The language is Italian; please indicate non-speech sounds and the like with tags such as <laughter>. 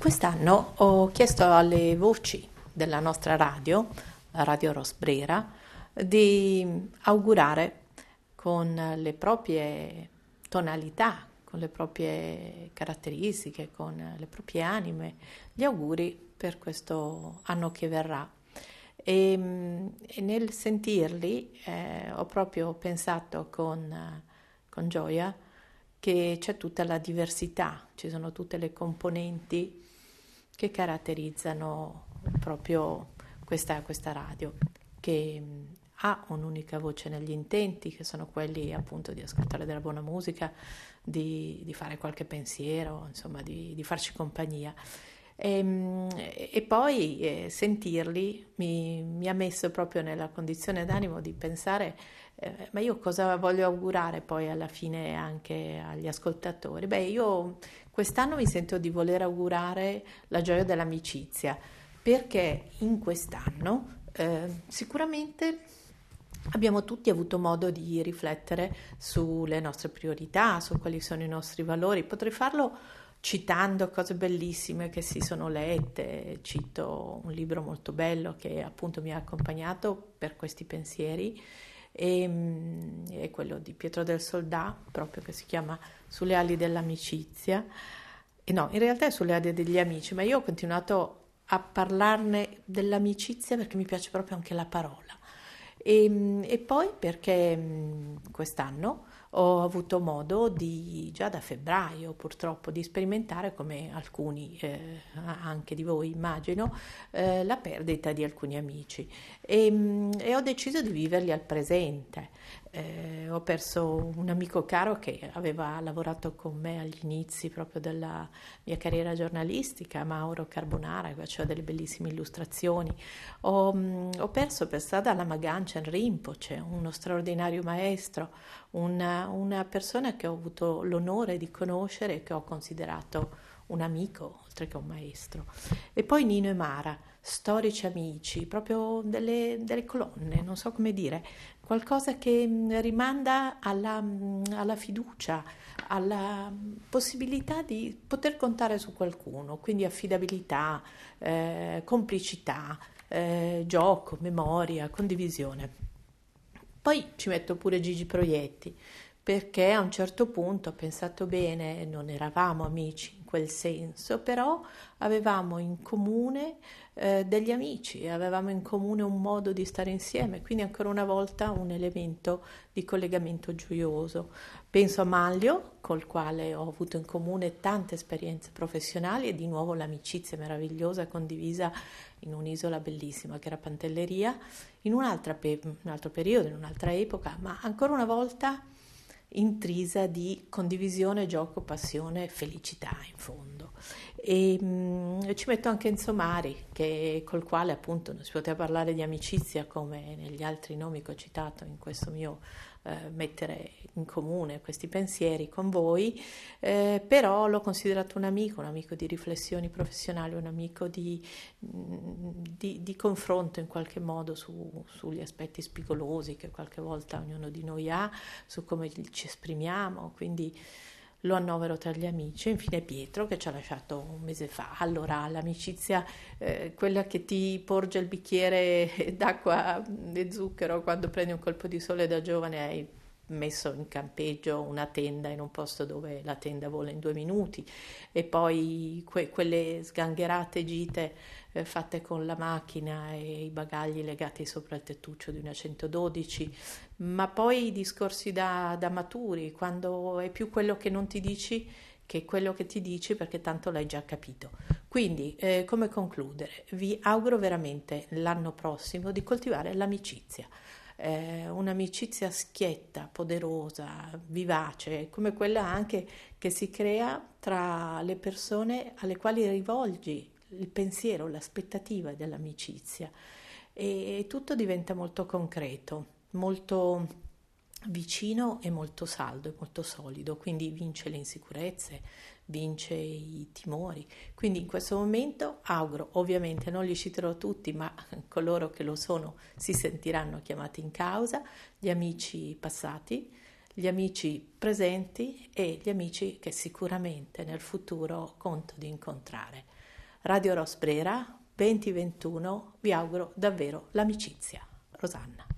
Quest'anno ho chiesto alle voci della nostra radio, Radio Rosbrera, di augurare con le proprie tonalità, con le proprie caratteristiche, con le proprie anime, gli auguri per questo anno che verrà. E, e nel sentirli eh, ho proprio pensato con, con gioia che c'è tutta la diversità, ci sono tutte le componenti che caratterizzano proprio questa, questa radio, che ha un'unica voce negli intenti, che sono quelli appunto di ascoltare della buona musica, di, di fare qualche pensiero, insomma di, di farci compagnia. E, ehm, e poi eh, sentirli mi, mi, ha messo proprio nella condizione d'animo di pensare, eh, ma io cosa voglio augurare poi alla fine anche agli ascoltatori? Beh, io quest'anno mi sento di voler augurare la gioia dell'amicizia, perché in quest'anno eh, sicuramente abbiamo tutti avuto modo di riflettere sulle nostre priorità, su quali sono i nostri valori. Potrei farlo citando cose bellissime che si sono lette, cito un libro molto bello che appunto mi ha accompagnato per questi pensieri e, mm, è quello di Pietro del Soldà, proprio che si chiama Sulle ali dell'amicizia. E no, in realtà è sulle ali degli amici, ma io ho continuato a parlarne dell'amicizia perché mi piace proprio anche la parola. E, mm, e poi perché mm, quest'anno ho avuto modo di, già da febbraio purtroppo, di sperimentare, come alcuni eh, anche di voi immagino, eh, la perdita di alcuni amici e, mm, e, ho deciso di viverli al presente. Eh, ho perso un amico caro che aveva lavorato con me agli inizi proprio della mia carriera giornalistica, Mauro Carbonara, che faceva delle bellissime illustrazioni. Ho, mm, ho perso per strada la Maganchen Rinpoche, uno straordinario maestro, una, una persona che ho avuto l'onore di conoscere e che ho considerato un amico oltre che un maestro. E poi Nino e Mara, storici amici, proprio delle, delle colonne, non so come dire, qualcosa che mm, rimanda alla, mm, alla, fiducia, alla possibilità di poter contare su qualcuno, quindi affidabilità, eh, complicità, eh, gioco, memoria, condivisione. Poi ci metto pure Gigi Proietti, perché a un certo punto ho pensato bene, non eravamo amici in quel senso, però avevamo in comune eh, degli amici, avevamo in comune un modo di stare insieme, quindi ancora una volta un elemento di collegamento gioioso. Penso a Maglio, col quale ho avuto in comune tante esperienze professionali e di nuovo l'amicizia meravigliosa condivisa in un'isola bellissima che era Pantelleria, in pe- un altro periodo, in un'altra epoca, ma ancora una volta intrisa di condivisione, gioco, passione, felicità in fondo. E, mh, mm, ci metto anche Enzo Mari, che, col quale appunto non si poteva parlare di amicizia come negli altri nomi che ho citato in questo mio eh, mettere in comune questi pensieri con voi, eh, però l'ho considerato un amico, un amico di riflessioni professionali, un amico di, di, di confronto in qualche modo su, sugli aspetti spigolosi che qualche volta ognuno di noi ha, su come ci esprimiamo, quindi lo annovero tra gli amici. Infine Pietro che ci ha lasciato un mese fa. Allora, l'amicizia, eh, quella che ti porge il bicchiere <laughs> d'acqua e zucchero quando prendi un colpo di sole da giovane, hai messo in campeggio una tenda in un posto dove la tenda vola in due minuti e poi que- quelle sgangherate gite eh, fatte con la macchina e i bagagli legati sopra il tettuccio di una 112, ma poi i discorsi da, da maturi, quando è più quello che non ti dici che quello che ti dici perché tanto l'hai già capito. Quindi, eh, come concludere? Vi auguro veramente l'anno prossimo di coltivare l'amicizia. Eh, un'amicizia schietta, poderosa, vivace, come quella anche che si crea tra le persone alle quali rivolgi il pensiero, l'aspettativa dell'amicizia. E tutto diventa molto concreto, molto vicino e molto saldo e molto solido, quindi vince le insicurezze, vince i timori. Quindi in questo momento auguro, ovviamente non li citerò tutti, ma <laughs> coloro che lo sono si sentiranno chiamati in causa, gli amici passati, gli amici presenti e gli amici che sicuramente nel futuro conto di incontrare. Radio Rosbrera 2021 vi auguro davvero l'amicizia. Rosanna.